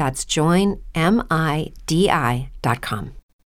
That's joinmidi.com.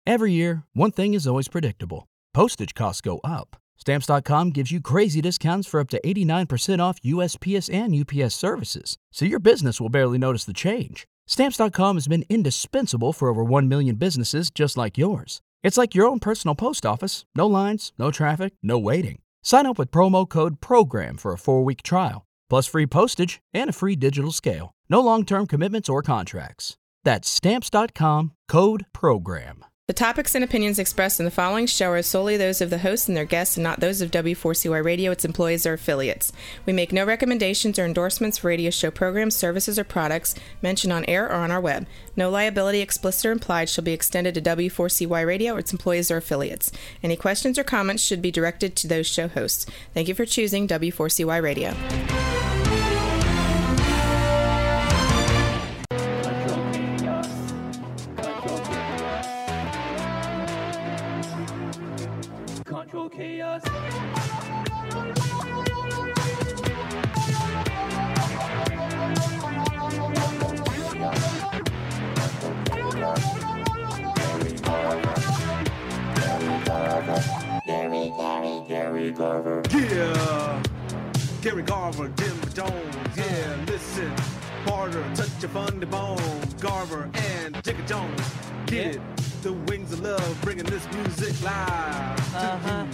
Every year, one thing is always predictable postage costs go up. Stamps.com gives you crazy discounts for up to 89% off USPS and UPS services, so your business will barely notice the change. Stamps.com has been indispensable for over 1 million businesses just like yours. It's like your own personal post office no lines, no traffic, no waiting. Sign up with promo code PROGRAM for a four week trial, plus free postage and a free digital scale. No long term commitments or contracts. That's Stamps.com code PROGRAM. The topics and opinions expressed in the following show are solely those of the hosts and their guests and not those of W4CY Radio, its employees, or affiliates. We make no recommendations or endorsements for radio show programs, services, or products mentioned on air or on our web. No liability, explicit or implied, shall be extended to W4CY Radio or its employees or affiliates. Any questions or comments should be directed to those show hosts. Thank you for choosing W4CY Radio. Gary Garver, Jim Jones. Yeah, listen, harder, touch your funny bone. Garver and Jigga Jones. Get it? The wings of love, bringing this music live. Uh-huh.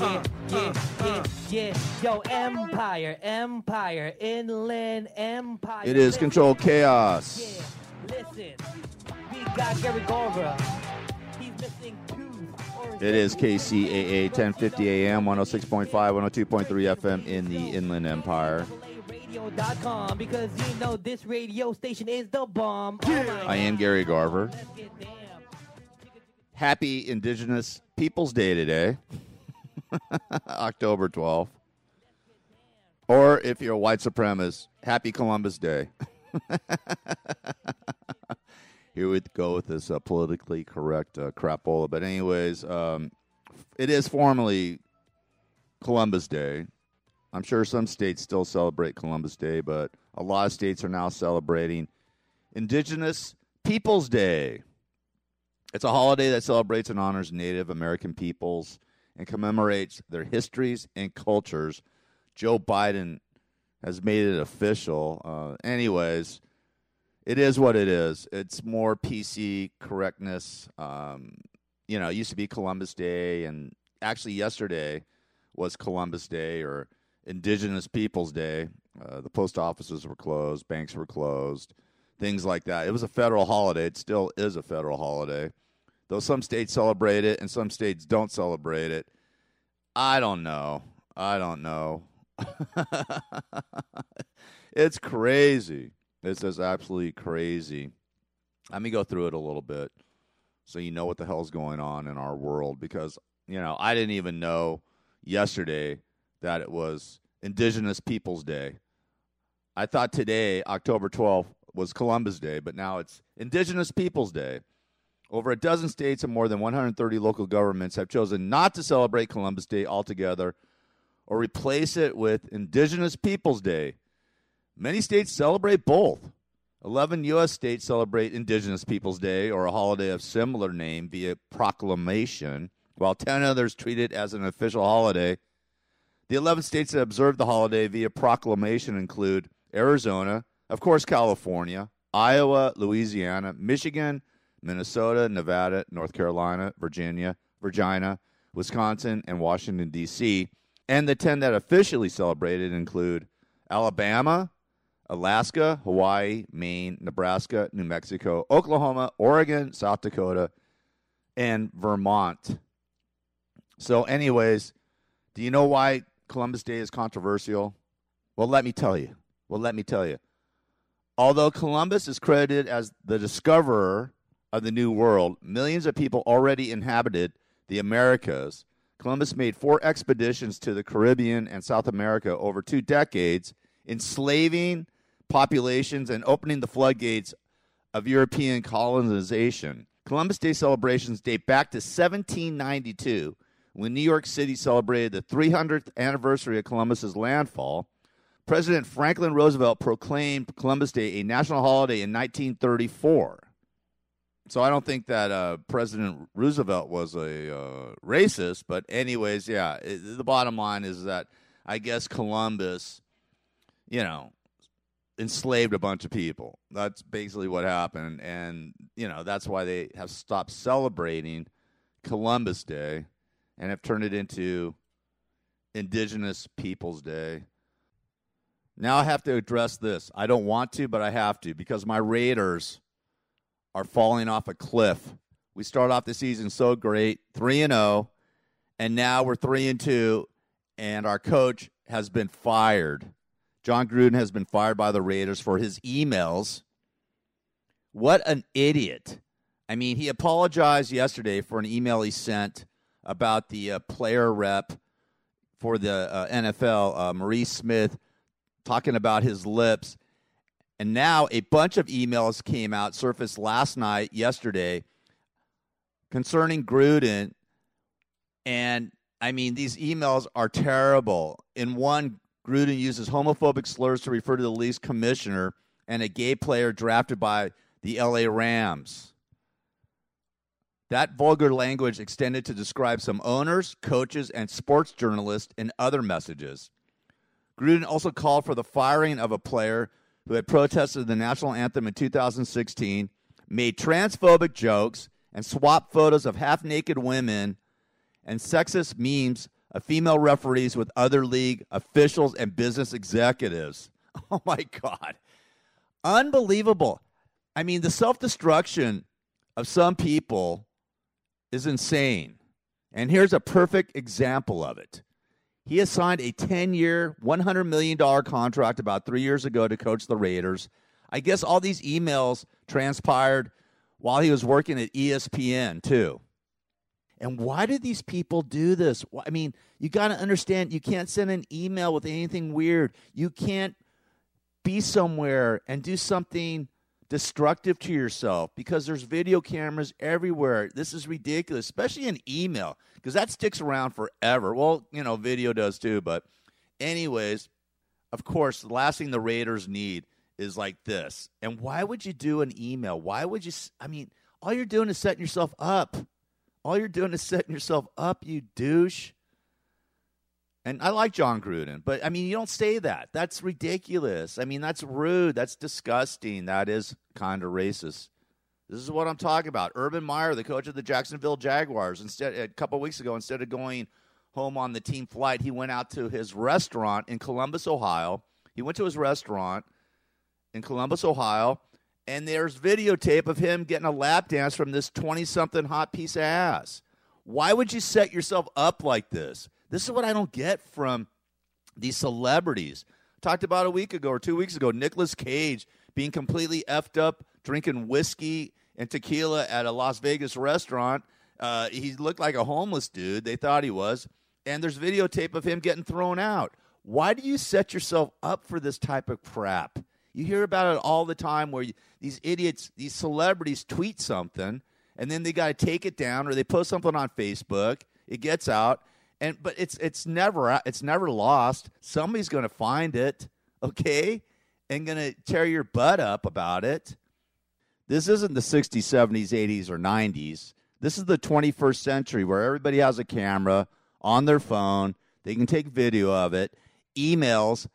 you. Yeah, Uh, yeah, uh, yeah, uh. yeah. Yo, Empire, Empire, Inland Empire. It is Control Chaos. Yeah, listen. We got Gary Garver. It is KCAA 1050 AM, 106.5, 102.3 FM in the Inland Empire. Because you know this radio station is the bomb. Oh I am Gary Garver. Let's get down. Happy Indigenous Peoples Day today, October 12th. Or if you're a white supremacist, Happy Columbus Day. Here we go with this uh, politically correct uh, crapola. But, anyways, um, it is formally Columbus Day. I'm sure some states still celebrate Columbus Day, but a lot of states are now celebrating Indigenous Peoples Day. It's a holiday that celebrates and honors Native American peoples and commemorates their histories and cultures. Joe Biden has made it official. Uh, anyways, it is what it is. It's more PC correctness. Um, you know, it used to be Columbus Day, and actually, yesterday was Columbus Day or Indigenous Peoples Day. Uh, the post offices were closed, banks were closed, things like that. It was a federal holiday. It still is a federal holiday. Though some states celebrate it and some states don't celebrate it. I don't know. I don't know. it's crazy. This is absolutely crazy. Let me go through it a little bit so you know what the hell's going on in our world because, you know, I didn't even know yesterday that it was Indigenous Peoples Day. I thought today, October 12th, was Columbus Day, but now it's Indigenous Peoples Day. Over a dozen states and more than 130 local governments have chosen not to celebrate Columbus Day altogether or replace it with Indigenous Peoples Day. Many states celebrate both. 11 U.S. states celebrate Indigenous Peoples Day or a holiday of similar name via proclamation, while 10 others treat it as an official holiday. The 11 states that observe the holiday via proclamation include Arizona, of course, California, Iowa, Louisiana, Michigan, Minnesota, Nevada, North Carolina, Virginia, Virginia, Wisconsin, and Washington, D.C. And the 10 that officially celebrated include Alabama, Alaska, Hawaii, Maine, Nebraska, New Mexico, Oklahoma, Oregon, South Dakota, and Vermont. So, anyways, do you know why Columbus Day is controversial? Well, let me tell you. Well, let me tell you. Although Columbus is credited as the discoverer of the New World, millions of people already inhabited the Americas. Columbus made four expeditions to the Caribbean and South America over two decades, enslaving populations and opening the floodgates of European colonization. Columbus Day celebrations date back to 1792 when New York City celebrated the 300th anniversary of Columbus's landfall. President Franklin Roosevelt proclaimed Columbus Day a national holiday in 1934. So I don't think that uh, President Roosevelt was a uh, racist, but anyways, yeah. It, the bottom line is that I guess Columbus, you know, enslaved a bunch of people. That's basically what happened, and you know that's why they have stopped celebrating Columbus Day and have turned it into Indigenous Peoples Day. Now I have to address this. I don't want to, but I have to because my Raiders are falling off a cliff. We start off the season so great, 3 and 0, and now we're 3 and 2 and our coach has been fired. Jon Gruden has been fired by the Raiders for his emails. What an idiot. I mean, he apologized yesterday for an email he sent about the uh, player rep for the uh, NFL, uh, Maurice Smith, talking about his lips. And now a bunch of emails came out, surfaced last night, yesterday, concerning Gruden. And I mean, these emails are terrible. In one, Gruden uses homophobic slurs to refer to the league's commissioner and a gay player drafted by the LA Rams. That vulgar language extended to describe some owners, coaches, and sports journalists in other messages. Gruden also called for the firing of a player who had protested the national anthem in 2016, made transphobic jokes, and swapped photos of half naked women and sexist memes female referees with other league officials and business executives. Oh my God. Unbelievable. I mean, the self destruction of some people is insane. And here's a perfect example of it. He has signed a 10 year, $100 million contract about three years ago to coach the Raiders. I guess all these emails transpired while he was working at ESPN, too. And why do these people do this? I mean, you got to understand you can't send an email with anything weird. You can't be somewhere and do something destructive to yourself because there's video cameras everywhere. This is ridiculous, especially in email because that sticks around forever. Well, you know, video does too, but anyways, of course, the last thing the Raiders need is like this. And why would you do an email? Why would you I mean, all you're doing is setting yourself up. All you're doing is setting yourself up, you douche. And I like Jon Gruden, but I mean, you don't say that. That's ridiculous. I mean, that's rude. That's disgusting. That is kind of racist. This is what I'm talking about. Urban Meyer, the coach of the Jacksonville Jaguars, instead a couple weeks ago, instead of going home on the team flight, he went out to his restaurant in Columbus, Ohio. He went to his restaurant in Columbus, Ohio, and there's videotape of him getting a lap dance from this 20 something hot piece of ass. Why would you set yourself up like this? This is what I don't get from these celebrities. Talked about a week ago or two weeks ago, Nicolas Cage being completely effed up, drinking whiskey and tequila at a Las Vegas restaurant. Uh, he looked like a homeless dude. They thought he was. And there's videotape of him getting thrown out. Why do you set yourself up for this type of crap? You hear about it all the time where you, these idiots, these celebrities tweet something and then they got to take it down or they post something on Facebook. It gets out and but it's it's never it's never lost. Somebody's going to find it, okay, and going to tear your butt up about it. This isn't the 60s, 70s, 80s, or 90s. This is the 21st century where everybody has a camera on their phone. They can take video of it. Emails.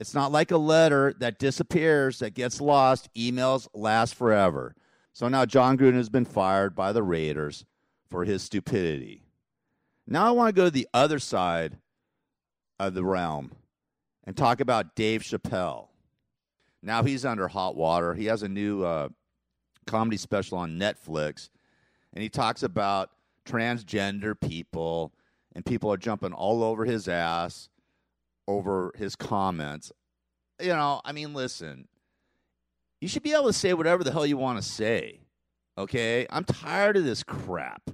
It's not like a letter that disappears, that gets lost. Emails last forever. So now Jon Gruden has been fired by the Raiders for his stupidity. Now I want to go to the other side of the realm and talk about Dave Chappelle. Now he's under hot water. He has a new uh, comedy special on Netflix, and he talks about transgender people, and people are jumping all over his ass over his comments. You know, I mean, listen, you should be able to say whatever the hell you want to say. Okay? I'm tired of this crap.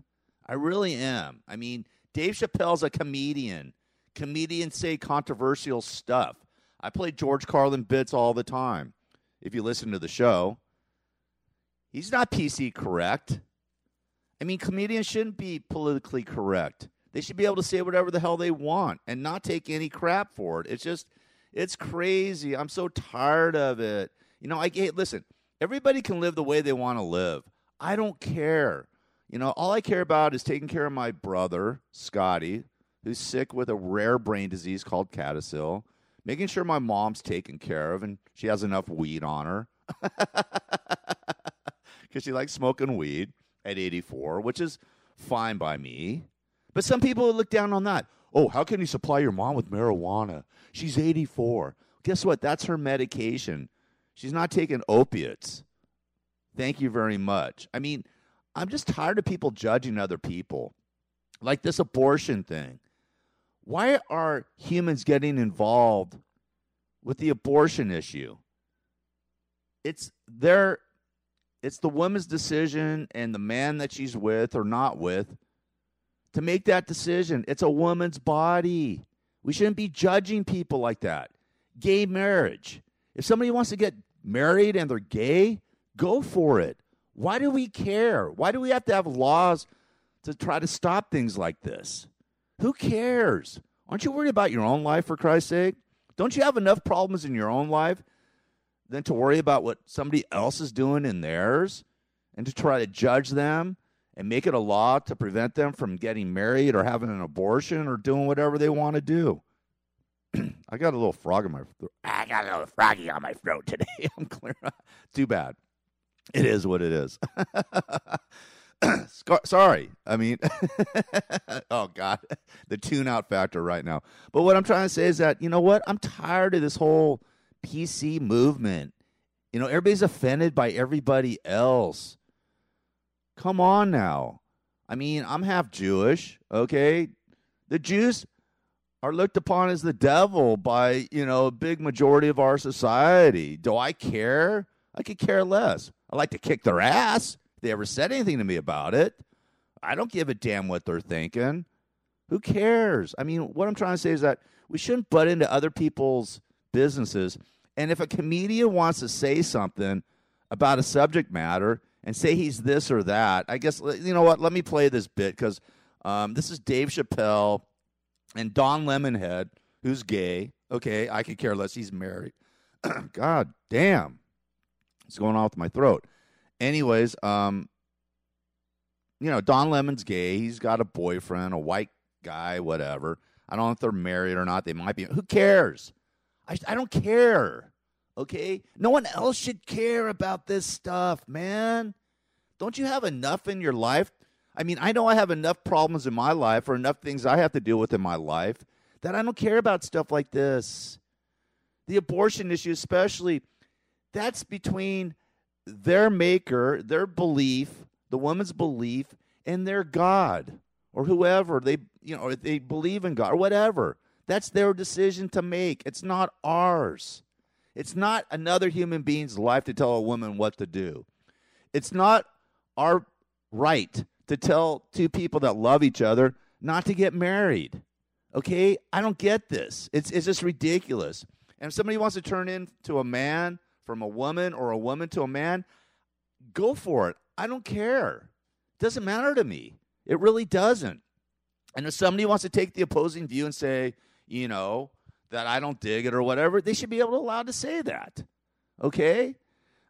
I really am. I mean, Dave Chappelle's a comedian. Comedians say controversial stuff. I play George Carlin bits all the time. If you listen to the show, he's not PC correct. I mean, comedians shouldn't be politically correct. They should be able to say whatever the hell they want and not take any crap for it. It's just, it's crazy. I'm so tired of it. You know, I hey, listen. Everybody can live the way they want to live. I don't care. You know, all I care about is taking care of my brother Scotty, who's sick with a rare brain disease called CADASIL, making sure my mom's taken care of and she has enough weed on her because she likes smoking weed at 84, which is fine by me. But some people look down on that. Oh, how can you supply your mom with marijuana? She's 84. Guess what? That's her medication. She's not taking opiates. Thank you very much. I mean, I'm just tired of people judging other people. Like this abortion thing. Why are humans getting involved with the abortion issue? It's their it's the woman's decision and the man that she's with or not with to make that decision. It's a woman's body. We shouldn't be judging people like that. Gay marriage. If somebody wants to get married and they're gay, go for it. Why do we care? Why do we have to have laws to try to stop things like this? Who cares? Aren't you worried about your own life, for Christ's sake? Don't you have enough problems in your own life than to worry about what somebody else is doing in theirs and to try to judge them and make it a law to prevent them from getting married or having an abortion or doing whatever they want to do? I got a little frog in my throat. I got a little froggy on my throat today. I'm clear. Too bad. It is what it is. Sorry. I mean, oh God, the tune out factor right now. But what I'm trying to say is that, you know what? I'm tired of this whole PC movement. You know, everybody's offended by everybody else. Come on now. I mean, I'm half Jewish, okay? The Jews are looked upon as the devil by, you know, a big majority of our society. Do I care? I could care less. I like to kick their ass if they ever said anything to me about it. I don't give a damn what they're thinking. Who cares? I mean, what I'm trying to say is that we shouldn't butt into other people's businesses. And if a comedian wants to say something about a subject matter and say he's this or that, I guess, you know what? Let me play this bit because um, this is Dave Chappelle and Don Lemonhead, who's gay. Okay, I could care less. He's married. God damn. What's going on with my throat? Anyways, um, you know, Don Lemon's gay. He's got a boyfriend, a white guy, whatever. I don't know if they're married or not. They might be. Who cares? I, I don't care. Okay? No one else should care about this stuff, man. Don't you have enough in your life I mean, I know I have enough problems in my life or enough things I have to deal with in my life that I don't care about stuff like this. The abortion issue, especially, that's between their maker, their belief, the woman's belief, and their God or whoever they, you know, they believe in God or whatever. That's their decision to make. It's not ours. It's not another human being's life to tell a woman what to do. It's not our right to tell two people that love each other not to get married. Okay? I don't get this. It's, it's just ridiculous. And if somebody wants to turn into a man from a woman or a woman to a man, go for it. I don't care. It doesn't matter to me. It really doesn't. And if somebody wants to take the opposing view and say, you know, that I don't dig it or whatever, they should be able to allowed to say that. Okay?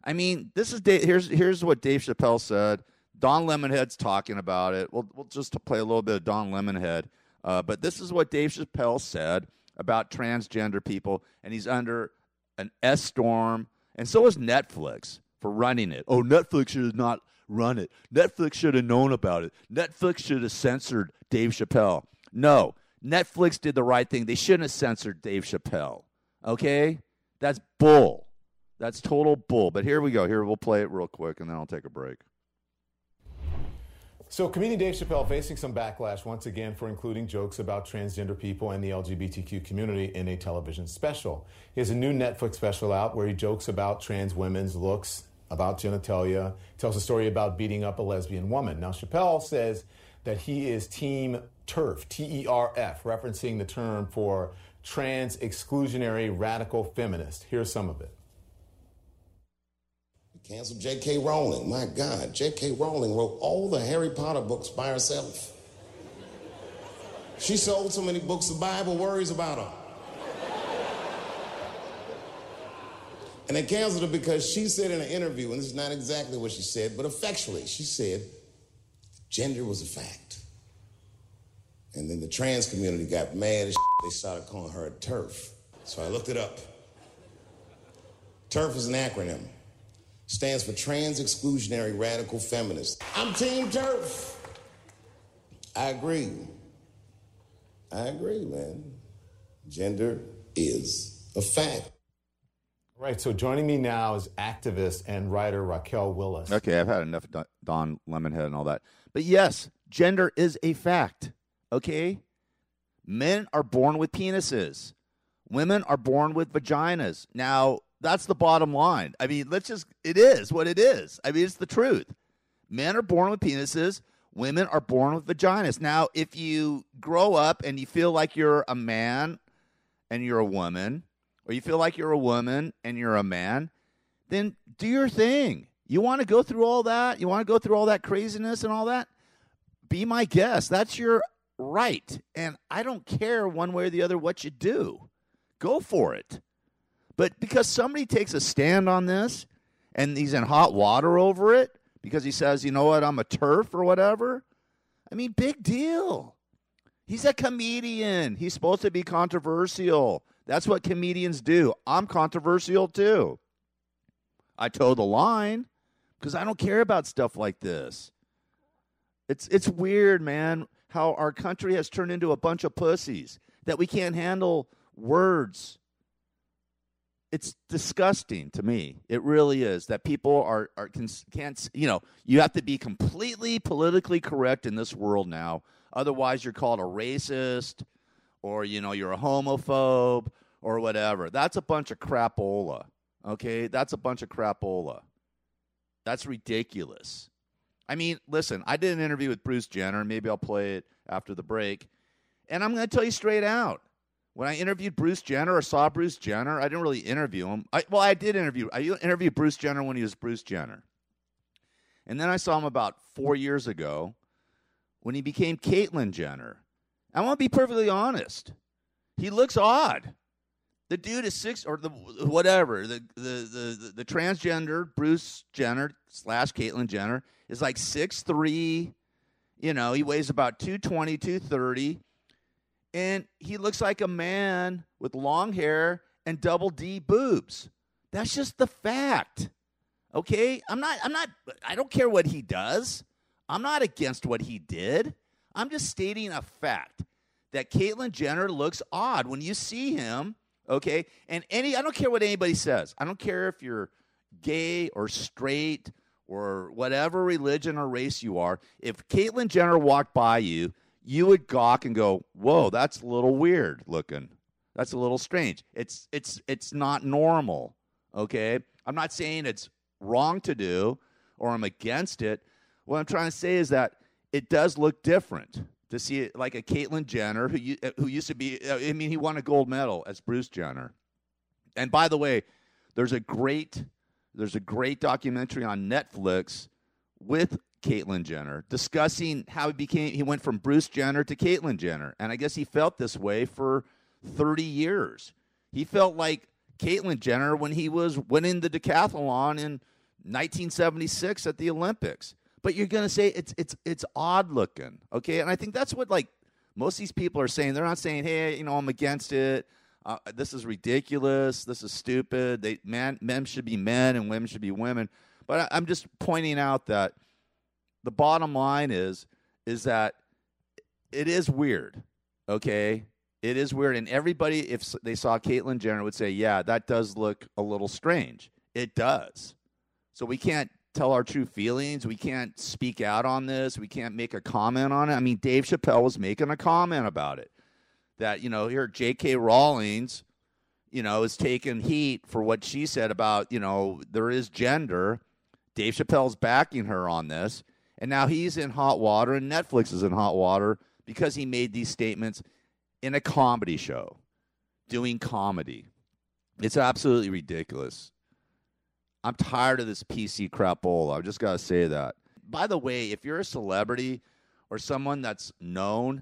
I mean, this is Dave, here's here's what Dave Chappelle said Don Lemonhead's talking about it. We'll, we'll just play a little bit of Don Lemonhead. Uh, but this is what Dave Chappelle said about transgender people, and he's under an S storm, and so is Netflix for running it. Oh, Netflix should not run it. Netflix should have known about it. Netflix should have censored Dave Chappelle. No, Netflix did the right thing. They shouldn't have censored Dave Chappelle. Okay? That's bull. That's total bull. But here we go. Here, we'll play it real quick and then I'll take a break. So, comedian Dave Chappelle facing some backlash once again for including jokes about transgender people and the LGBTQ community in a television special. He has a new Netflix special out where he jokes about trans women's looks, about genitalia, tells a story about beating up a lesbian woman. Now, Chappelle says that he is Team TERF, T E R F, referencing the term for trans exclusionary radical feminist. Here's some of it. Cancel J.K. Rowling. My God, J.K. Rowling wrote all the Harry Potter books by herself. She sold so many books, the Bible worries about her. And they canceled her because she said in an interview, and this is not exactly what she said, but effectually, she said gender was a fact. And then the trans community got mad as they started calling her a TERF. So I looked it up. TERF is an acronym stands for Trans Exclusionary Radical Feminist. I'm Team TERF. I agree. I agree, man. Gender is a fact. Right. So joining me now is activist and writer Raquel Willis. Okay, I've had enough of Don Lemonhead and all that. But yes, gender is a fact. Okay? Men are born with penises. Women are born with vaginas. Now, that's the bottom line. I mean, let's just, it is what it is. I mean, it's the truth. Men are born with penises, women are born with vaginas. Now, if you grow up and you feel like you're a man and you're a woman, or you feel like you're a woman and you're a man, then do your thing. You want to go through all that? You want to go through all that craziness and all that? Be my guest. That's your right. And I don't care one way or the other what you do. Go for it. But because somebody takes a stand on this and he's in hot water over it because he says, you know what, I'm a turf or whatever, I mean, big deal. He's a comedian. He's supposed to be controversial. That's what comedians do. I'm controversial too. I toe the line because I don't care about stuff like this. It's it's weird, man, how our country has turned into a bunch of pussies that we can't handle words it's disgusting to me. It really is that people are, are can, can't you know you have to be completely politically correct in this world now. Otherwise, you're called a racist, or you know you're a homophobe or whatever. That's a bunch of crapola. Okay, that's a bunch of crapola. That's ridiculous. I mean, listen, I did an interview with Bruce Jenner. Maybe I'll play it after the break, and I'm going to tell you straight out when I interviewed Bruce Jenner or saw Bruce Jenner, I didn't really interview him. I, well, I did interview. I interviewed Bruce Jenner when he was Bruce Jenner, and then I saw him about four years ago when he became Caitlyn Jenner. I want to be perfectly honest. He looks odd. The dude is six or the whatever the the the, the transgender Bruce Jenner slash Caitlyn Jenner is like six three. You know, he weighs about 220, 230 and he looks like a man with long hair and double D boobs. That's just the fact. Okay? I'm not I'm not I don't care what he does. I'm not against what he did. I'm just stating a fact that Caitlyn Jenner looks odd when you see him, okay? And any I don't care what anybody says. I don't care if you're gay or straight or whatever religion or race you are. If Caitlyn Jenner walked by you you would gawk and go, "Whoa, that's a little weird looking. That's a little strange. It's it's it's not normal." Okay? I'm not saying it's wrong to do or I'm against it. What I'm trying to say is that it does look different to see like a Caitlyn Jenner who who used to be I mean he won a gold medal as Bruce Jenner. And by the way, there's a great there's a great documentary on Netflix with Caitlyn Jenner, discussing how he became he went from Bruce Jenner to Caitlyn Jenner. And I guess he felt this way for 30 years. He felt like Caitlyn Jenner when he was winning the decathlon in 1976 at the Olympics. But you're going to say it's it's it's odd looking, okay? And I think that's what like most of these people are saying. They're not saying, "Hey, you know, I'm against it. Uh, this is ridiculous. This is stupid. They man men should be men and women should be women." But I, I'm just pointing out that the bottom line is is that it is weird. Okay, it is weird, and everybody, if they saw Caitlyn Jenner, would say, "Yeah, that does look a little strange." It does. So we can't tell our true feelings. We can't speak out on this. We can't make a comment on it. I mean, Dave Chappelle was making a comment about it. That you know, here J.K. Rawlings, you know, is taking heat for what she said about you know there is gender. Dave Chappelle's backing her on this, and now he's in hot water, and Netflix is in hot water because he made these statements in a comedy show, doing comedy. It's absolutely ridiculous. I'm tired of this PC crapola. I've just got to say that. By the way, if you're a celebrity or someone that's known,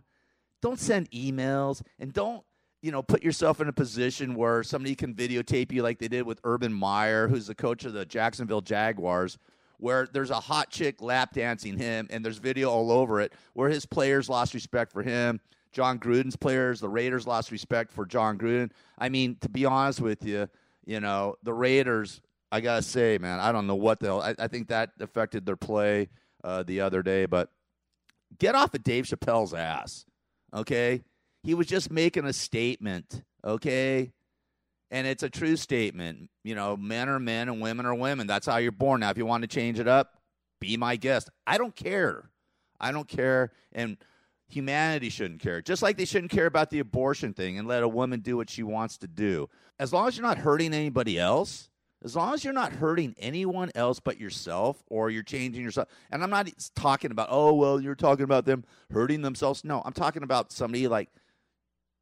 don't send emails and don't, you know, put yourself in a position where somebody can videotape you like they did with Urban Meyer, who's the coach of the Jacksonville Jaguars, where there's a hot chick lap dancing him and there's video all over it where his players lost respect for him. Jon Gruden's players, the Raiders lost respect for Jon Gruden. I mean, to be honest with you, you know, the Raiders, I got to say, man, I don't know what the hell. I, I think that affected their play uh, the other day, but get off of Dave Chappelle's ass, okay? He was just making a statement, okay? And it's a true statement. You know, men are men and women are women. That's how you're born. Now, if you want to change it up, be my guest. I don't care. I don't care. And humanity shouldn't care. Just like they shouldn't care about the abortion thing and let a woman do what she wants to do. As long as you're not hurting anybody else, as long as you're not hurting anyone else but yourself or you're changing yourself. And I'm not talking about, oh, well, you're talking about them hurting themselves. No, I'm talking about somebody like,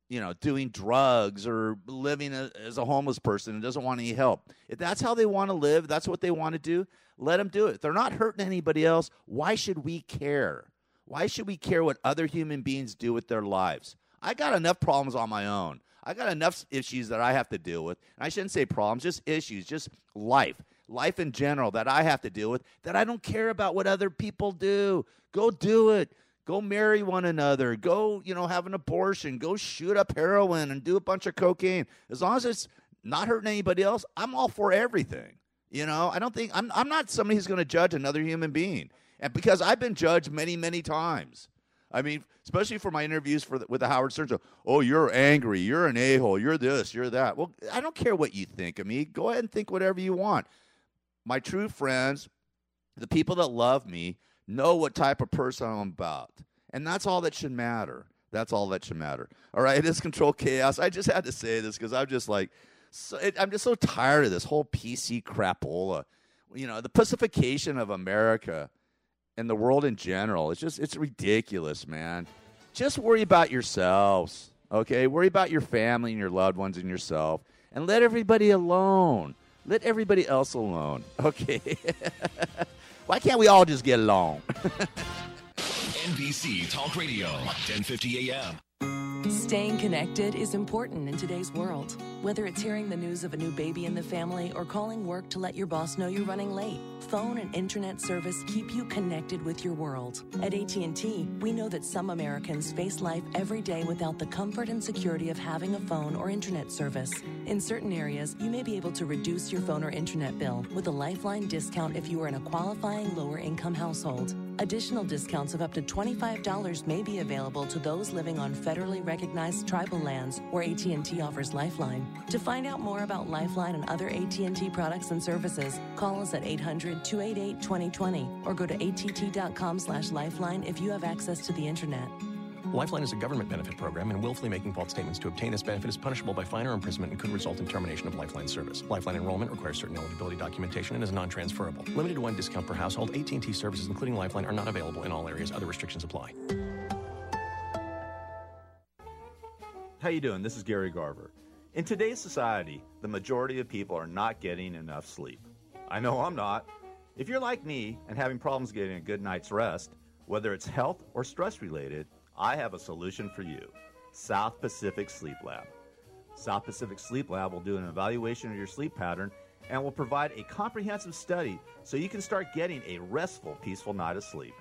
you know, doing drugs or living a, as a homeless person and doesn't want any help. If that's how they want to live, that's what they want to do, let them do it. If they're not hurting anybody else, why should we care? Why should we care what other human beings do with their lives? I got enough problems on my own. I got enough issues that I have to deal with. And I shouldn't say problems, just issues, just life, life in general that I have to deal with that I don't care about what other people do. Go do it. Go marry one another. Go, you know, have an abortion. Go shoot up heroin and do a bunch of cocaine. As long as it's not hurting anybody else, I'm all for everything. You know, I don't think I'm I'm not somebody who's going to judge another human being. And because I've been judged many, many times. I mean, especially for my interviews for the, with the Howard Stern show. Oh, you're angry. You're an a hole. You're this. You're that. Well, I don't care what you think of me. Go ahead and think whatever you want. My true friends, the people that love me, know what type of person I'm about, and that's all that should matter. That's all that should matter. All right, it is control chaos. I just had to say this because I'm just like, so, it, I'm just so tired of this whole PC crapola. You know, the pacification of America and the world in general. It's just it's ridiculous, man. Just worry about yourselves, okay? Worry about your family and your loved ones and yourself, and let everybody alone. Let everybody else alone, okay? Why can't we all just get along? NBC Talk Radio, 1050 AM. Staying connected is important in today's world. Whether it's hearing the news of a new baby in the family or calling work to let your boss know you're running late, phone and internet service keep you connected with your world. At AT&T, we know that some Americans face life every day without the comfort and security of having a phone or internet service. In certain areas, you may be able to reduce your phone or internet bill with a Lifeline discount if you are in a qualifying lower income household. Additional discounts of up to $25 may be available to those living on federally recognized tribal lands where AT&T offers Lifeline. To find out more about Lifeline and other AT&T products and services, call us at 800-288-2020 or go to att.com/lifeline if you have access to the internet. Lifeline is a government benefit program, and willfully making false statements to obtain this benefit is punishable by fine or imprisonment and could result in termination of Lifeline service. Lifeline enrollment requires certain eligibility documentation and is non-transferable. Limited to one discount per household. AT&T services, including Lifeline, are not available in all areas. Other restrictions apply. How you doing? This is Gary Garver. In today's society, the majority of people are not getting enough sleep. I know I'm not. If you're like me and having problems getting a good night's rest, whether it's health or stress related, I have a solution for you. South Pacific Sleep Lab. South Pacific Sleep Lab will do an evaluation of your sleep pattern and will provide a comprehensive study so you can start getting a restful, peaceful night of sleep.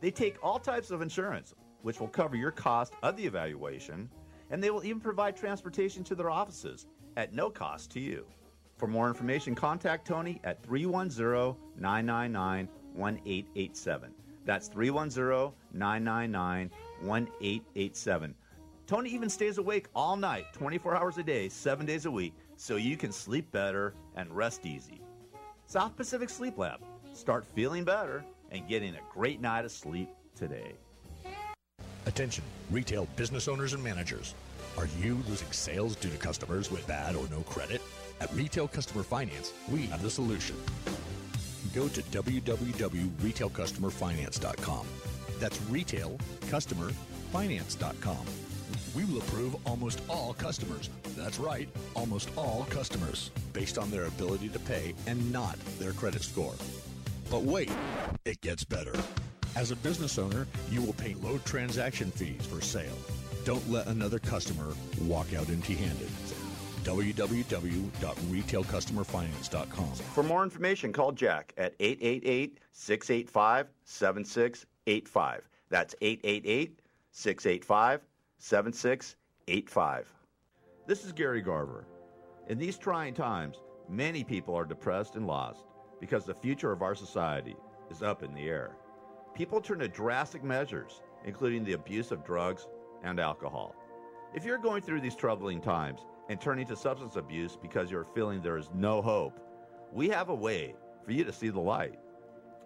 They take all types of insurance, which will cover your cost of the evaluation, and they will even provide transportation to their offices at no cost to you. For more information, contact Tony at 310 999 1887. That's 310 999 1887. Tony even stays awake all night, 24 hours a day, 7 days a week, so you can sleep better and rest easy. South Pacific Sleep Lab. Start feeling better and getting a great night of sleep today. Attention, retail business owners and managers. Are you losing sales due to customers with bad or no credit? At Retail Customer Finance, we have the solution. Go to www.retailcustomerfinance.com. That's retailcustomerfinance.com. We will approve almost all customers. That's right, almost all customers, based on their ability to pay and not their credit score. But wait, it gets better. As a business owner, you will pay low transaction fees for sale. Don't let another customer walk out empty handed. www.retailcustomerfinance.com. For more information, call Jack at 888 685 7685. That's 888 685 7685. This is Gary Garver. In these trying times, many people are depressed and lost because the future of our society is up in the air. People turn to drastic measures, including the abuse of drugs and alcohol. If you're going through these troubling times and turning to substance abuse because you're feeling there is no hope, we have a way for you to see the light.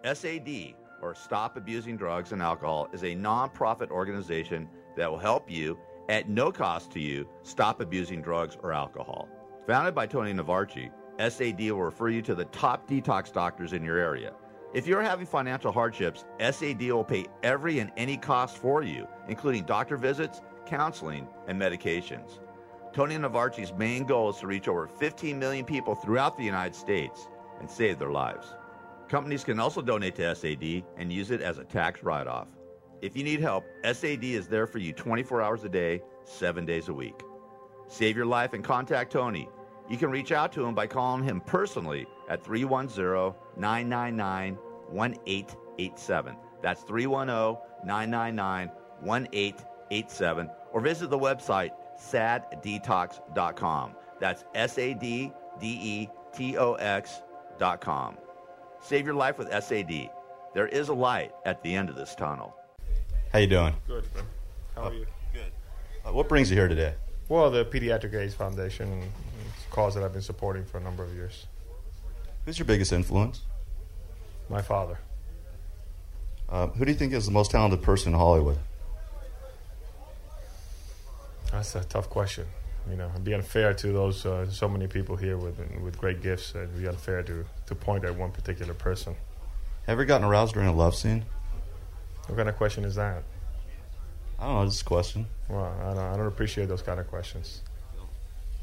SAD, or Stop Abusing Drugs and Alcohol, is a nonprofit organization that will help you at no cost to you stop abusing drugs or alcohol. Founded by Tony Navarchi, SAD will refer you to the top detox doctors in your area. If you're having financial hardships, SAD will pay every and any cost for you, including doctor visits, counseling, and medications. Tony Navarchi's main goal is to reach over 15 million people throughout the United States and save their lives. Companies can also donate to SAD and use it as a tax write off. If you need help, SAD is there for you 24 hours a day, 7 days a week. Save your life and contact Tony. You can reach out to him by calling him personally at 310 999 1887. That's 310 999 1887. Or visit the website saddetox.com. That's S A D D E T O X.com. Save your life with SAD. There is a light at the end of this tunnel. How you doing? Good, man. How are you? Good. Uh, what brings you here today? Well, the Pediatric AIDS Foundation it's a cause that I've been supporting for a number of years. Who's your biggest influence? My father. Uh, who do you think is the most talented person in Hollywood? That's a tough question. You know, it'd be unfair to those uh, so many people here with with great gifts. It'd be unfair to, to point at one particular person. Ever gotten aroused during a love scene? What kind of question is that? I don't know. Just a question. Well, I don't, I don't appreciate those kind of questions. Have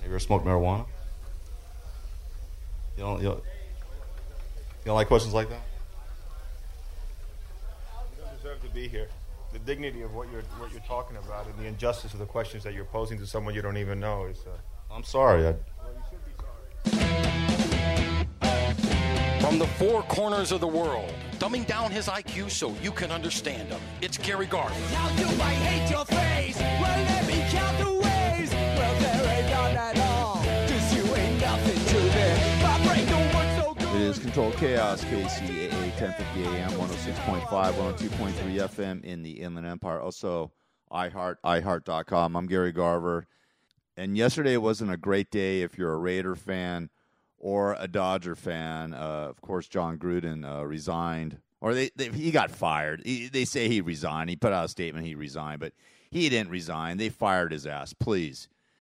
you ever smoked marijuana? You don't. You don't, you don't like questions like that? You don't deserve to be here. The dignity of what you're what you're talking about and the injustice of the questions that you're posing to someone you don't even know is. Uh, I'm sorry. I, From the four corners of the world, dumbing down his IQ so you can understand him. It's Gary Garver. Controlled Chaos, KCAA 1050 AM, 106.5, 102.3 FM in the Inland Empire. Also, iHeart, iHeart.com. I'm Gary Garver. And yesterday wasn't a great day if you're a Raider fan or a Dodger fan. Uh, of course, Jon Gruden uh, resigned, or they, they he got fired. He, they say he resigned. He put out a statement he resigned, but he didn't resign. They fired his ass. Please.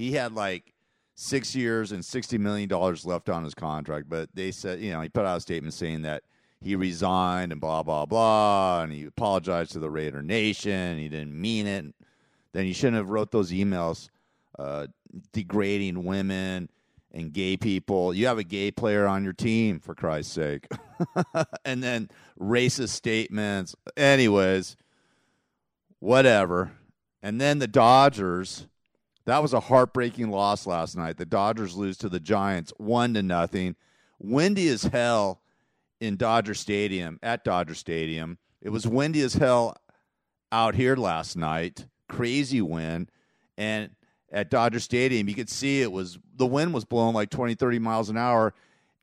He had like six years and $60 million left on his contract, but they said, you know, he put out a statement saying that he resigned and blah, blah, blah, and he apologized to the Raider Nation. He didn't mean it. Then he shouldn't have wrote those emails uh, degrading women and gay people. You have a gay player on your team, for Christ's sake. and then racist statements. Anyways, whatever. And then the Dodgers. That was a heartbreaking loss last night. The Dodgers lose to the Giants one to nothing. Windy as hell in Dodger Stadium at Dodger Stadium. It was windy as hell out here last night. Crazy wind. And at Dodger Stadium, you could see it was the wind was blowing like 20, 30 miles an hour,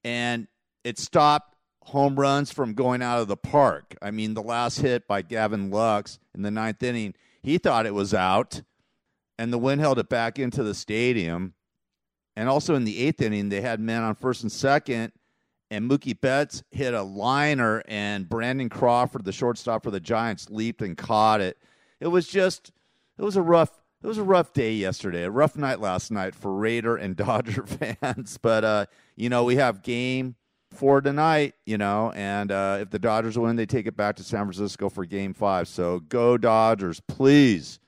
and it stopped home runs from going out of the park. I mean, the last hit by Gavin Lux in the ninth inning, he thought it was out, and the wind held it back into the stadium. And also in the eighth inning, they had men on first and second, and Mookie Betts hit a liner, and Brandon Crawford, the shortstop for the Giants, leaped and caught it. It was just, it was a rough it was a rough day yesterday, a rough night last night for Raider and Dodger fans. But uh, you know, we have game four tonight, you know, and uh, if the Dodgers win, they take it back to San Francisco for game five. So go Dodgers, please,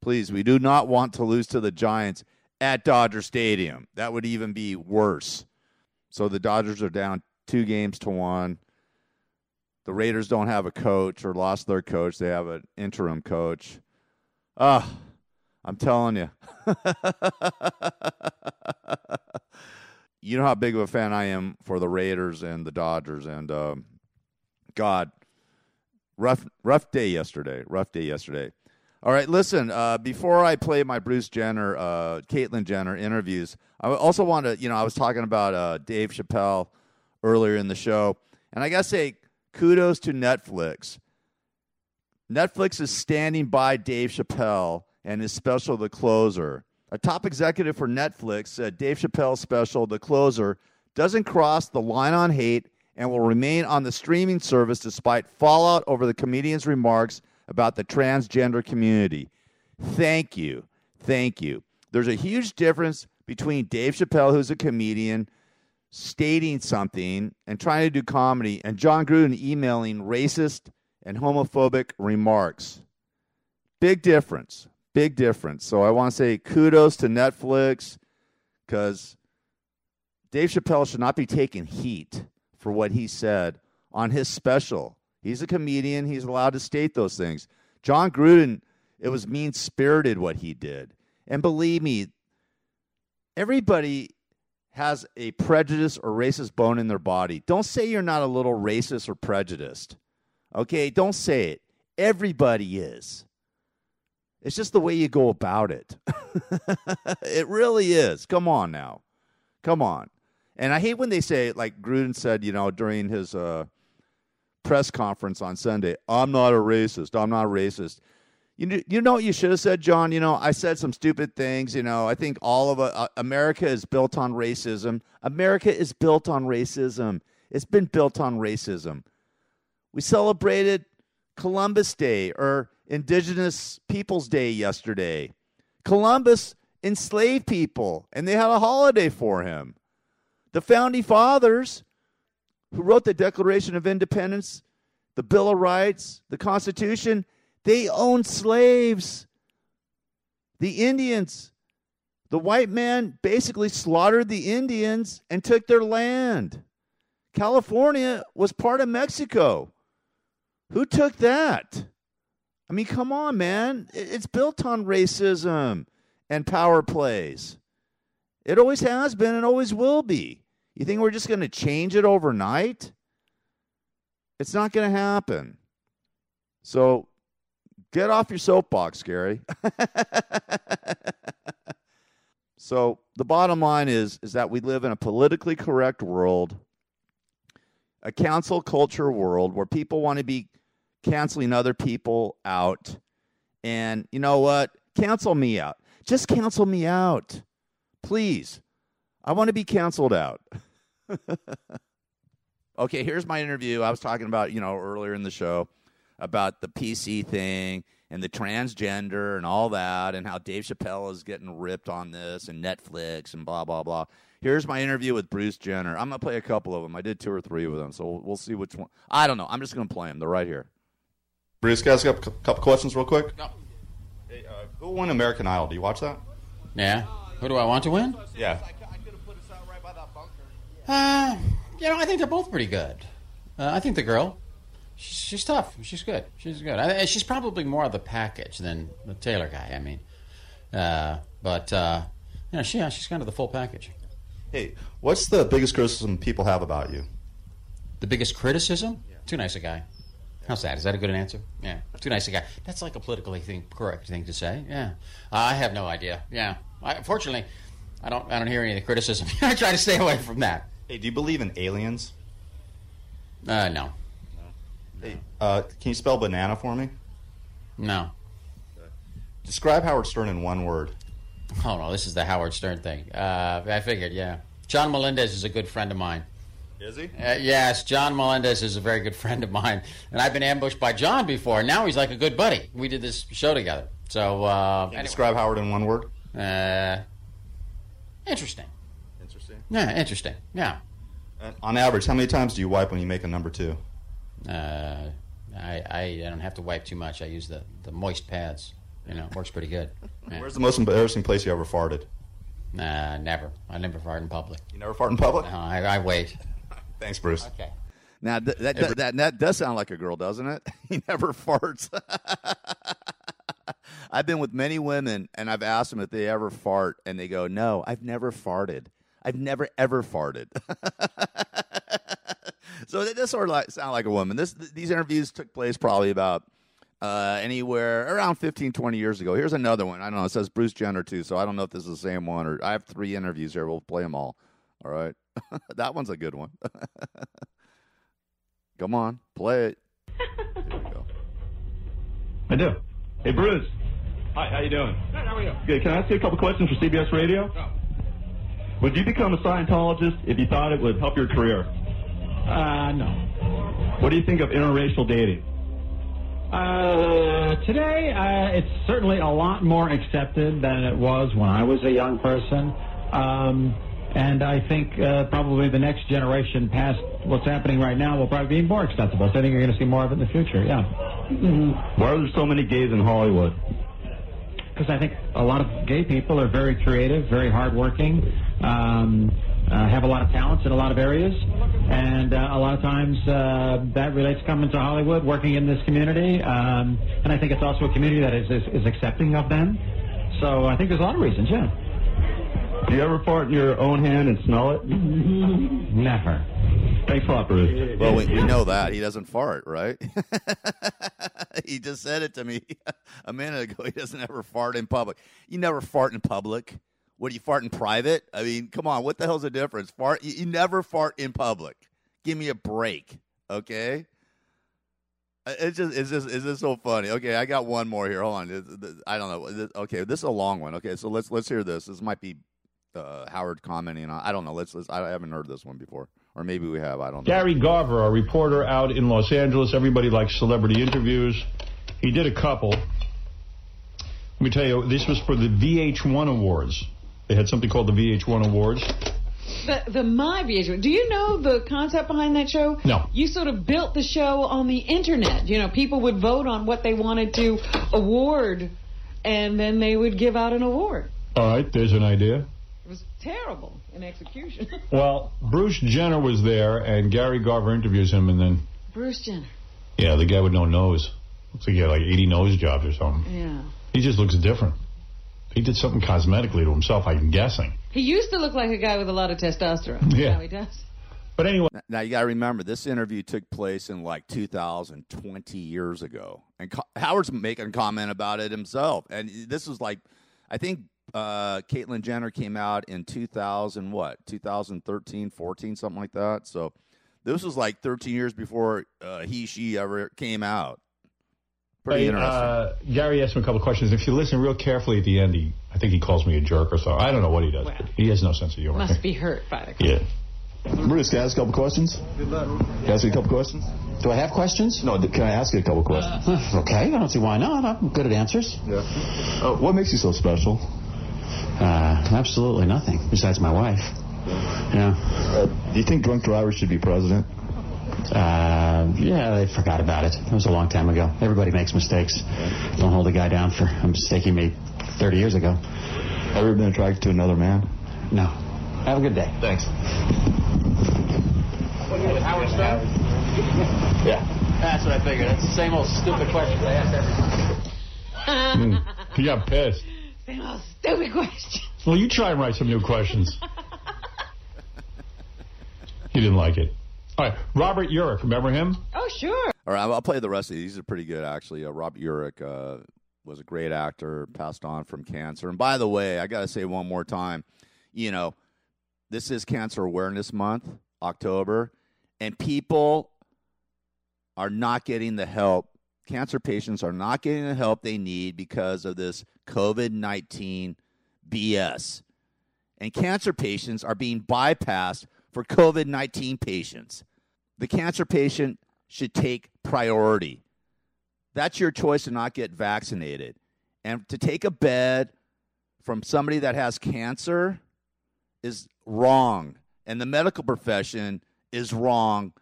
please. We do not want to lose to the Giants at Dodger Stadium. That would even be worse. So the Dodgers are down two games to one. The Raiders don't have a coach or lost their coach. They have an interim coach. Ah. I'm telling you. you know how big of a fan I am for the Raiders and the Dodgers, and um, God, rough rough day yesterday. Rough day yesterday. All right, listen. Uh, before I play my Bruce Jenner, uh, Caitlyn Jenner interviews, I also want to, you know, I was talking about uh, Dave Chappelle earlier in the show, and I gotta say, kudos to Netflix. Netflix is standing by Dave Chappelle and his special, The Closer. A top executive for Netflix said Dave Chappelle's special, The Closer, doesn't cross the line on hate and will remain on the streaming service despite fallout over the comedian's remarks about the transgender community. Thank you. Thank you. There's a huge difference between Dave Chappelle, who's a comedian, stating something and trying to do comedy, and Jon Gruden emailing racist and homophobic remarks. Big difference. Big difference. So I want to say kudos to Netflix because Dave Chappelle should not be taking heat for what he said on his special. He's a comedian, he's allowed to state those things. Jon Gruden, it was mean spirited what he did. And believe me, everybody has a prejudice or racist bone in their body. Don't say you're not a little racist or prejudiced. Okay? Don't say it. Everybody is. It's just the way you go about it. it really is. Come on now. Come on. And I hate when they say, like Gruden said, you know, during his uh, press conference on Sunday, I'm not a racist. I'm not a racist. You, you know what you should have said, Jon? You know, I said some stupid things. You know, I think all of uh, America is built on racism. America is built on racism. It's been built on racism. We celebrated Columbus Day or Indigenous Peoples Day yesterday. Columbus enslaved people, and they had a holiday for him. The founding fathers who wrote the Declaration of Independence, the Bill of Rights, the Constitution, they owned slaves. The Indians, the white man basically slaughtered the Indians and took their land. California was part of Mexico. Who took that? I mean, come on, man. It's built on racism and power plays. It always has been and always will be. You think we're just going to change it overnight? It's not going to happen. So get off your soapbox, Gary. so the bottom line is is that we live in a politically correct world, a cancel culture world where people want to be canceling other people out. And you know what? Cancel me out. Just cancel me out. Please. I want to be canceled out. okay, here's my interview. I was talking about, you know, earlier in the show about the PC thing and the transgender and all that and how Dave Chappelle is getting ripped on this and Netflix and blah, blah, blah. Here's my interview with Bruce Jenner. I'm going to play a couple of them. I did two or three with them, so we'll, we'll see which one. I don't know. I'm just going to play them. They're right here. Bruce, guys, got a couple questions real quick. Hey, uh, who won American Idol? Do you watch that? Yeah. Who do I want to win? Yeah. Uh, you know, I think they're both pretty good. Uh, I think the girl, she's, she's tough. She's good. She's good. I, she's probably more of the package than the Taylor guy. I mean, uh, but uh, you know, she yeah, she's kind of the full package. Hey, what's the biggest criticism people have about you? The biggest criticism? Too nice a guy. How's that? Is that a good answer? Yeah, too nice a guy. That's like a politically thing, correct thing to say. Yeah, I have no idea. Yeah, I, fortunately, I don't. I don't hear any of the criticism. I try to stay away from that. Hey, do you believe in aliens? Uh, no. Hey, uh, can you spell banana for me? No. Describe Howard Stern in one word. Oh no, this is the Howard Stern thing. Uh, I figured, yeah. John Melendez is a good friend of mine. Is he? Uh, yes, John Melendez is a very good friend of mine, and I've been ambushed by John before. And now he's like a good buddy. We did this show together. So, uh, Can you describe Howard in one word. Uh, interesting. Interesting. Yeah, interesting. Yeah. Uh, on average, how many times do you wipe when you make a number two? Uh, I, I I don't have to wipe too much. I use the, the moist pads. You know, it works pretty good. Yeah. Where's the most embarrassing place you ever farted? Nah, never. I never fart in public. You never fart in public? No, I, I wait. Thanks, Bruce. Okay. Now th- that, that, that that does sound like a girl, doesn't it? he never farts. I've been with many women, and I've asked them if they ever fart, and they go, "No, I've never farted. I've never ever farted." so that does sort of like sound like a woman. This these interviews took place probably about uh, anywhere around 15, 20 years ago. Here's another one. I don't know. It says Bruce Jenner too, so I don't know if this is the same one or I have three interviews here. We'll play them all. All right, that one's a good one. Come on, play it. I do. Hey, Bruce. Hi, how you doing? Good, how are you? Good. Can I ask you a couple questions for CBS Radio? No. Would you become a Scientologist if you thought it would help your career? Uh, no. What do you think of interracial dating? Uh, today, uh, it's certainly a lot more accepted than it was when I was a young person. Um, and I think uh, probably the next generation past what's happening right now will probably be more acceptable. So I think you're going to see more of it in the future, yeah. Why are there so many gays in Hollywood? Because I think a lot of gay people are very creative, very hardworking, um, uh, have a lot of talents in a lot of areas, and uh, a lot of times uh, that relates coming to Hollywood, working in this community, um, and I think it's also a community that is, is, is accepting of them. So I think there's a lot of reasons, yeah. Do you ever fart in your own hand and smell it? Never. Thanks a lot, Bruce. Well, we, we know that he doesn't fart, right? he just said it to me a minute ago. He doesn't ever fart in public. You never fart in public. What do you fart in private? I mean, come on, what the hell's the difference? Fart? You, you never fart in public. Give me a break, okay? It's just, it's just, it's just so funny. Okay, I got one more here. Hold on, This- this- I don't know. Okay, this is a long one. Okay, so let's let's hear this. This might be uh, Howard commenting on. I don't know. Let's, let's. I haven't heard this one before, or maybe we have. I don't know. Gary Garver, a reporter out in Los Angeles. Everybody likes celebrity interviews. He did a couple. Let me tell you, this was for the VH1 Awards. They had something called the VH1 Awards. The the My VH1. Do you know the concept behind that show? No. You sort of built the show on the internet. You know, people would vote on what they wanted to award, and then they would give out an award. All right, there's an idea. It was terrible in execution. Well, Bruce Jenner was there, and Gary Garver interviews him, and then, Bruce Jenner. yeah, the guy with no nose. Looks like he had like 80 nose jobs or something. Yeah. He just looks different. He did something cosmetically to himself, I'm guessing. He used to look like a guy with a lot of testosterone. Yeah. Now he does. But anyway, now you got to remember this interview took place in like 2020 years ago, and Co- Howard's making a comment about it himself. And this was like, I think uh, Caitlyn Jenner came out in 2000 what 2013, 14, something like that. So this was like 13 years before uh, he she ever came out. Pretty Hey, interesting. Uh, Gary asked me a couple of questions. If you listen real carefully at the end, he, I think he calls me a jerk or so. I don't know what he does. but he has no sense of humor. Must be hurt by the Yeah. Bruce, can I ask a couple questions? Can I ask you a couple questions? Do I have questions? No, can I ask you a couple questions? okay, I don't see why not. I'm good at answers. Yeah. Uh, what makes you so special? Uh, absolutely nothing, besides my wife. Yeah. Uh, do you think drunk drivers should be president? Uh, yeah, they forgot about it. It was a long time ago. Everybody makes mistakes. Don't hold a guy down for a mistake he made 30 years ago. Ever been attracted to another man? No. Have a good day. Thanks. Howard Stern? Yeah. That's what I figured. That's the same old stupid question I asked every Mm. He got pissed. Same old stupid question. Well, you try and write some new questions. he didn't like it. All right, Robert Urich, remember him? Oh, sure. All right, I'll play the rest of these. These are pretty good, actually. Uh, Robert Urich uh, was a great actor, passed on from cancer. And by the way, I got to say one more time, you know, this is Cancer Awareness Month, October, and people are not getting the help. Cancer patients are not getting the help they need because of this COVID 19 BS. And cancer patients are being bypassed for COVID 19 patients. The cancer patient should take priority. That's your choice to not get vaccinated. And to take a bed from somebody that has cancer is wrong. And the medical profession is wrong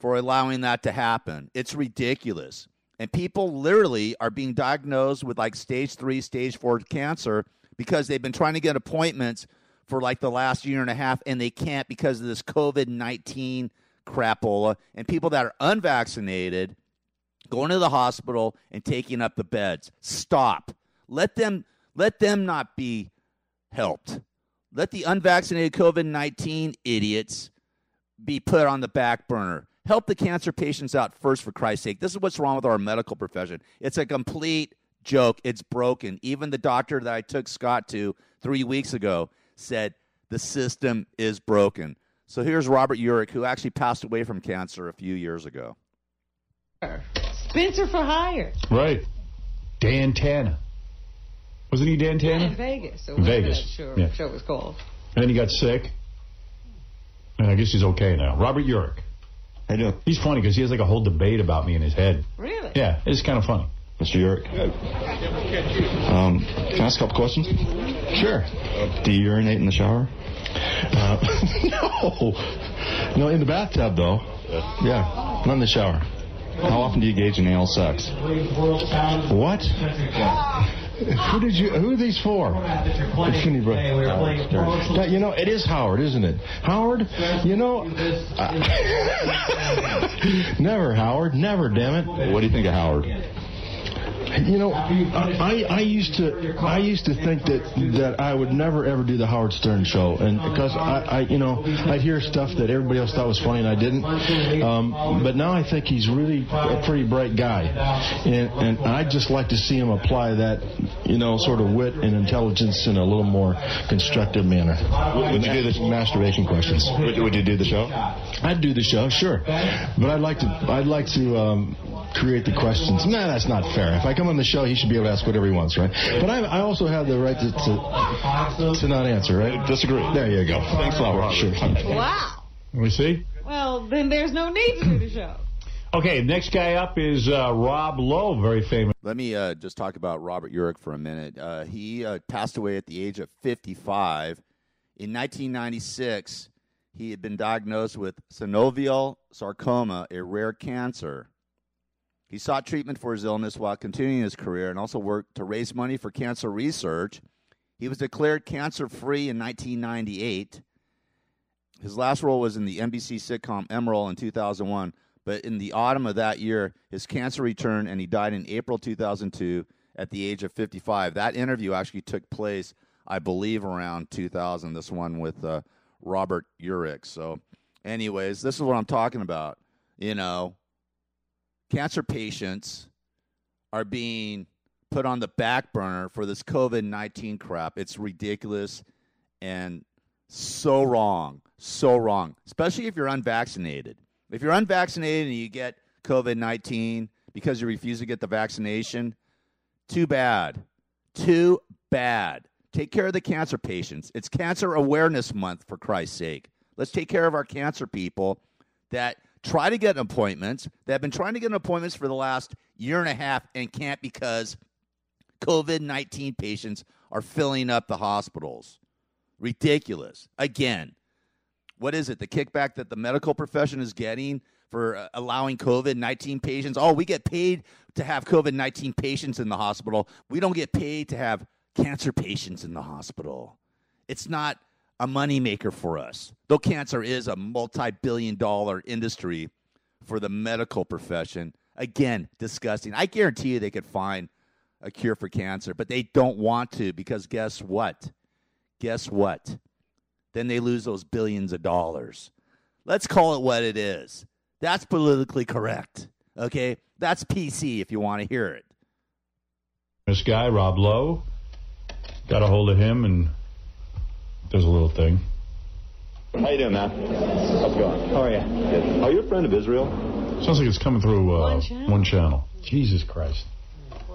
for allowing that to happen. It's ridiculous. And people literally are being diagnosed with like stage three, stage four cancer because they've been trying to get appointments for like the last year and a half and they can't because of this COVID 19 crapola. And people that are unvaccinated going to the hospital and taking up the beds. Stop. Let them let them not be helped. Let the unvaccinated COVID 19 idiots be put on the back burner. Help the cancer patients out first, for Christ's sake. This is what's wrong with our medical profession. It's a complete joke. It's broken. Even the doctor that I took Scott to three weeks ago said the system is broken. So here's Robert Urich, who actually passed away from cancer a few years ago. Spenser for hire. Right. Dan Tana. Wasn't he Dan Tana? In Vegas. Or whatever Vegas. That show, Yeah. show was called. And then he got sick. And I guess he's okay now. Robert Urich. How you doing? He's funny because he has like a whole debate about me in his head. Really? Yeah, it's kind of funny. Mr. Urich. Um, can I ask a couple questions? Sure. Do you urinate in the shower? Uh, no. No, in the bathtub, though. Yeah, not in the shower. How often do you engage in anal sex? What? Who did you? Who are these for? Finney Brook. You know, it is Howard, isn't it? Howard, you know, I- never Howard, never. Damn it. What do you think of Howard? You know, I, I used to I used to think that that I would never ever do the Howard Stern show, and because I, I you know I'd hear stuff that everybody else thought was funny and I didn't. Um, but now I think he's really a pretty bright guy, and and I'd just like to see him apply that you know sort of wit and intelligence in a little more constructive manner. Would you do the masturbation questions? Would, would you do the show? I'd do the show, sure, but I'd like to I'd like to um, create the questions. Nah, that's not fair. If I come on the show, he should be able to ask whatever he wants, right? But I, I also have the right to, to to not answer, right? Disagree. There you go. Thanks a lot, Robert. Sure. Wow. Let me see. Well, then there's no need to do the show. Okay, next guy up is uh, Rob Lowe, very famous. Let me uh, just talk about Robert Urich for a minute. Uh, he uh, passed away at the age of 55. In 1996, he had been diagnosed with synovial sarcoma, a rare cancer. He sought treatment for his illness while continuing his career and also worked to raise money for cancer research. He was declared cancer free in 1998. His last role was in the NBC sitcom Emeril in 2001, but in the autumn of that year, his cancer returned and he died in April 2002 at the age of 55. That interview actually took place, I believe, around 2000, this one with uh, Robert Urich. So, anyways, this is what I'm talking about. You know, cancer patients are being put on the back burner for this COVID 19 crap. It's ridiculous and so wrong. So wrong, especially if you're unvaccinated. If you're unvaccinated and you get COVID 19 because you refuse to get the vaccination. Too bad. Too bad. Take care of the cancer patients. It's Cancer Awareness Month, for Christ's sake. Let's take care of our cancer people that try to get an appointments, They've been trying to get appointments for the last year and a half and can't because COVID 19 patients are filling up the hospitals. Ridiculous. Again, what is it? The kickback that the medical profession is getting for uh, allowing COVID 19 patients? Oh, we get paid to have COVID 19 patients in the hospital. We don't get paid to have cancer patients in the hospital. It's not a moneymaker for us, though cancer is a multi billion dollar industry for the medical profession. Again, disgusting. I guarantee you they could find a cure for cancer, but they don't want to because guess what? Guess what? Then they lose those billions of dollars. Let's call it what it is. That's politically correct. Okay? That's PC if you want to hear it. This guy, Rob Lowe, got a hold of him and does a little thing. How you doing, man? How's it going? How are you? Good. Are you a friend of Israel? Sounds like it's coming through uh, One channel. one channel. Jesus Christ.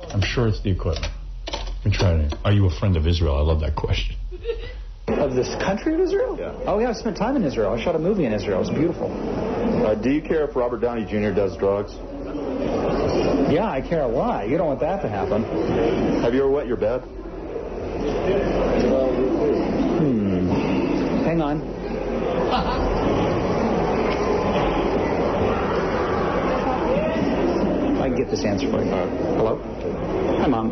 I'm sure it's the equipment. Let me try it. Are you a friend of Israel? I love that question. Of this country of Israel? Yeah. Oh, yeah, I spent time in Israel. I shot a movie in Israel. It was beautiful. Uh, do you care if Robert Downey Jr. does drugs? Yeah, I care a lot. You don't want that to happen. Have you ever wet your bed? Hang on. I can get this answer for you. Uh, hello? Hi, Mom.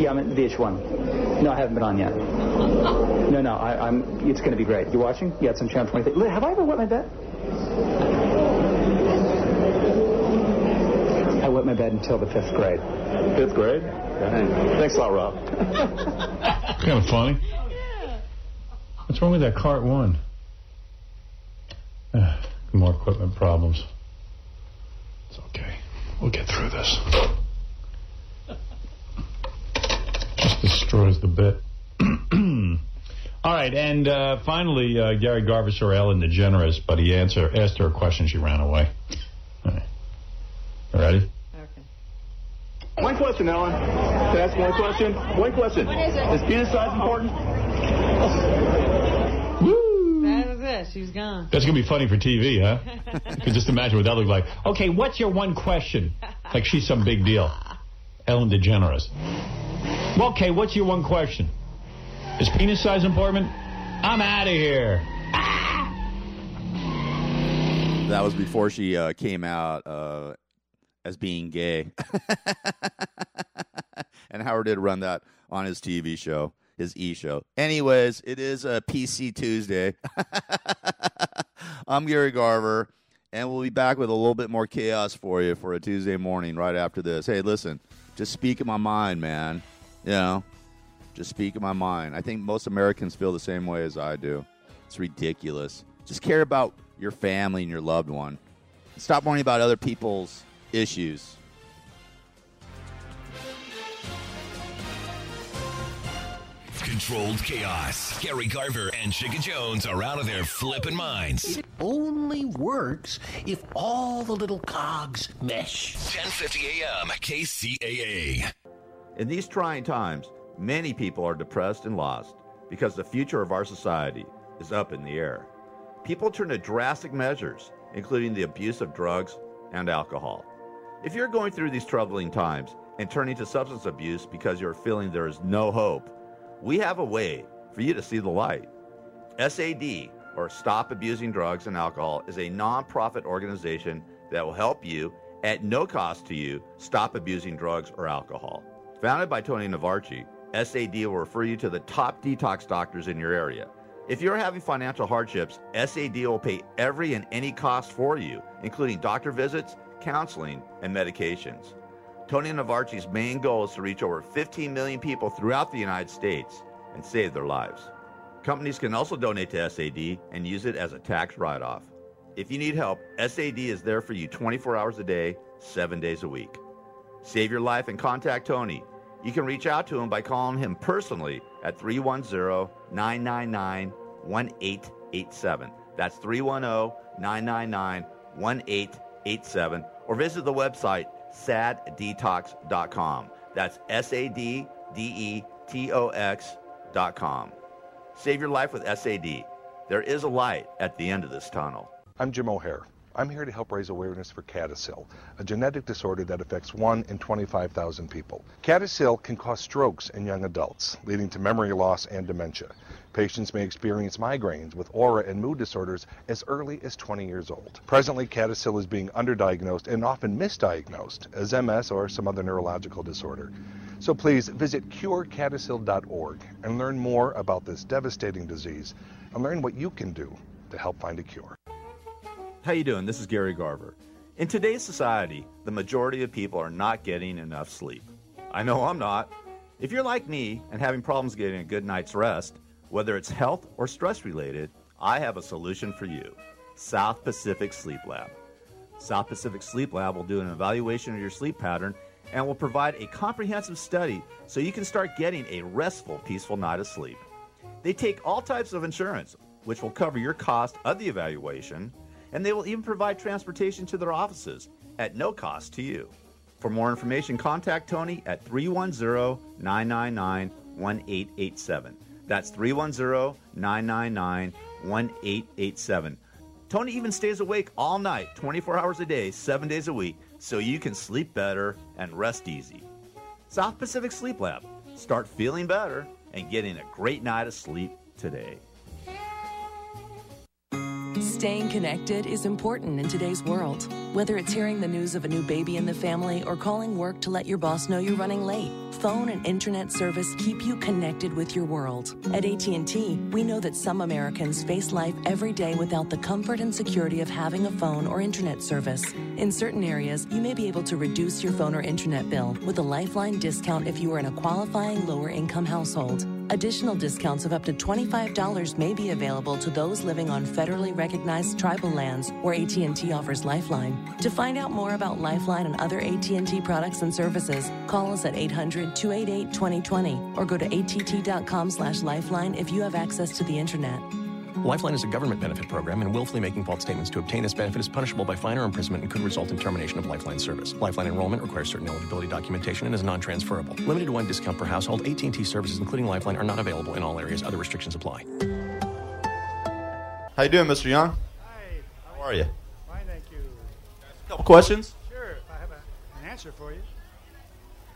Yeah, I'm at VH1. No, I haven't been on yet. No, no, I, I'm. It's going to be great. You watching? Yeah, it's on Channel 23. Have I ever wet my bed? I wet my bed until the fifth grade. Fifth grade? Thanks a lot, Rob. kind of funny. What's wrong with that cart one? Uh, more equipment problems. It's okay. We'll get through this. Just destroys the bit. All right, and uh, finally, uh, Gary Garver saw Ellen DeGeneres, but he answer, asked her a question. She ran away. All right. You ready? One question, Ellen. Can I ask one question? One question. What is it? Is penis size important? That. She's gone. That's going to be funny for TV, huh? you can just imagine what that looked like. Okay, what's your one question? Like she's some big deal. Ellen DeGeneres. Well, okay, what's your one question? Is penis size important? I'm out of here. That was before she uh, came out uh, as being gay. and Howard did run that on his TV show, his E show. Anyways, it is a PC Tuesday. I'm Gary Garver, and we'll be back with a little bit more chaos for you for a Tuesday morning right after this. Hey, listen, just speak in my mind, man. You know, just speak in my mind. I think most Americans feel the same way as I do. It's ridiculous. Just care about your family and your loved one. Stop worrying about other people's issues. Controlled chaos. Gary Garver and Chicken Jones are out of their flipping minds. It only works if all the little cogs mesh. 1050 AM, KCAA. In these trying times, many people are depressed and lost because the future of our society is up in the air. People turn to drastic measures, including the abuse of drugs and alcohol. If you're going through these troubling times and turning to substance abuse because you're feeling there is no hope, we have a way for you to see the light. SAD, or Stop Abusing Drugs and Alcohol, is a nonprofit organization that will help you, at no cost to you, stop abusing drugs or alcohol. Founded by Tony Navarchi, SAD will refer you to the top detox doctors in your area. If you're having financial hardships, SAD will pay every and any cost for you, including doctor visits, counseling, and medications. Tony Navarchi's main goal is to reach over 15 million people throughout the United States and save their lives. Companies can also donate to SAD and use it as a tax write off. If you need help, SAD is there for you 24 hours a day, 7 days a week. Save your life and contact Tony. You can reach out to him by calling him personally at 310 999 1887. That's 310 999 1887. Or visit the website saddetox.com. That's S A D D E T O X.com. Save your life with SAD. There is a light at the end of this tunnel. I'm Jim O'Hare. I'm here to help raise awareness for CADASIL, a genetic disorder that affects 1 in 25,000 people. CADASIL can cause strokes in young adults, leading to memory loss and dementia. Patients may experience migraines with aura and mood disorders as early as 20 years old. Presently, CADASIL is being underdiagnosed and often misdiagnosed as MS or some other neurological disorder. So please visit curecadasil.org and learn more about this devastating disease and learn what you can do to help find a cure. How you doing? This is Gary Garver. In today's society, the majority of people are not getting enough sleep. I know I'm not. If you're like me and having problems getting a good night's rest, whether it's health or stress related, I have a solution for you. South Pacific Sleep Lab. South Pacific Sleep Lab will do an evaluation of your sleep pattern and will provide a comprehensive study so you can start getting a restful, peaceful night of sleep. They take all types of insurance, which will cover your cost of the evaluation, and they will even provide transportation to their offices at no cost to you. For more information, contact Tony at 310 999 1887. That's 310 999 1887. Tony even stays awake all night, 24 hours a day, 7 days a week, so you can sleep better and rest easy. South Pacific Sleep Lab. Start feeling better and getting a great night of sleep today. Staying connected is important in today's world. Whether it's hearing the news of a new baby in the family or calling work to let your boss know you're running late, phone and internet service keep you connected with your world. At AT&T, we know that some Americans face life every day without the comfort and security of having a phone or internet service. In certain areas, you may be able to reduce your phone or internet bill with a Lifeline discount if you are in a qualifying lower income household. Additional discounts of up to $25 may be available to those living on federally recognized tribal lands where AT&T offers Lifeline. To find out more about Lifeline and other AT&T products and services, call us at 800-288-2020 or go to att.com/lifeline if you have access to the internet. Lifeline is a government benefit program, and willfully making false statements to obtain this benefit is punishable by fine or imprisonment and could result in termination of Lifeline service. Lifeline enrollment requires certain eligibility documentation and is non-transferable. Limited to one discount per household. AT&T services, including Lifeline, are not available in all areas. Other restrictions apply. How you doing, Mr. Young? Hi. How are you? Fine, thank you. Couple questions. Sure, I have a, an answer for you.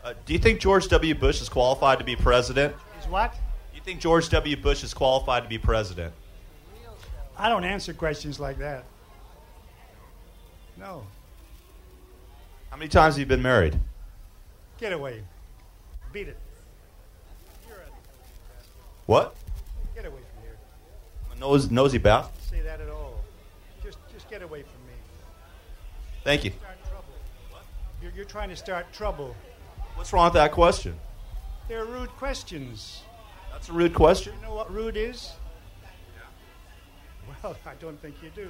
Uh, do you think George W. Bush is qualified to be president? Is what? Do you think George W. Bush is qualified to be president? I don't answer questions like that. No. How many times have you been married? Get away. Beat it. What? Get away from here. A nose, nosy bath? Don't say that at all. Just, just get away from me. Thank you. Start trouble. You're, you're trying to start trouble. What's wrong with that question? They're rude questions. That's a rude question. You know what rude is? Well, I don't think you do.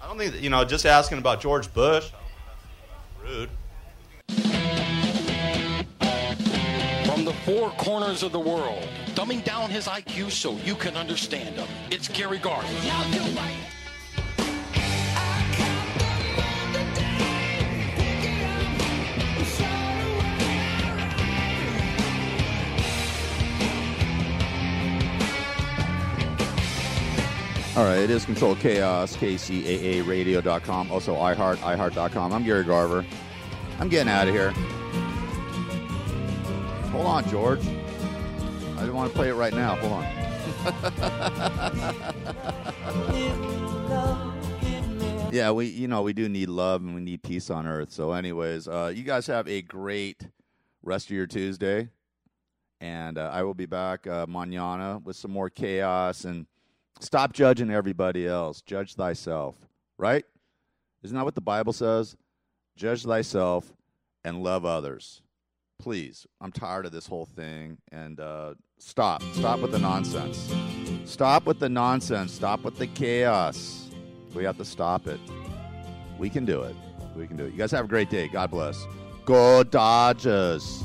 I don't think that, you know, just asking about George Bush. Rude. From the four corners of the world, dumbing down his IQ so you can understand him. It's Gary Garver. All right, it is Control Chaos, KCAA also iHeart, iHeart.com. I'm Gary Garver. I'm getting out of here. Hold on, George. I didn't want to play it right now. Hold on. yeah, we you know we do need love and we need peace on earth. So, anyways, uh, you guys have a great rest of your Tuesday, and uh, I will be back uh, mañana with some more chaos and stop judging everybody else. Judge thyself, right? Isn't that what the Bible says? Judge thyself and love others. Please, I'm tired of this whole thing and uh, stop. Stop with the nonsense. Stop with the nonsense. Stop with the chaos. We have to stop it. We can do it. We can do it. You guys have a great day. God bless. Go Dodgers.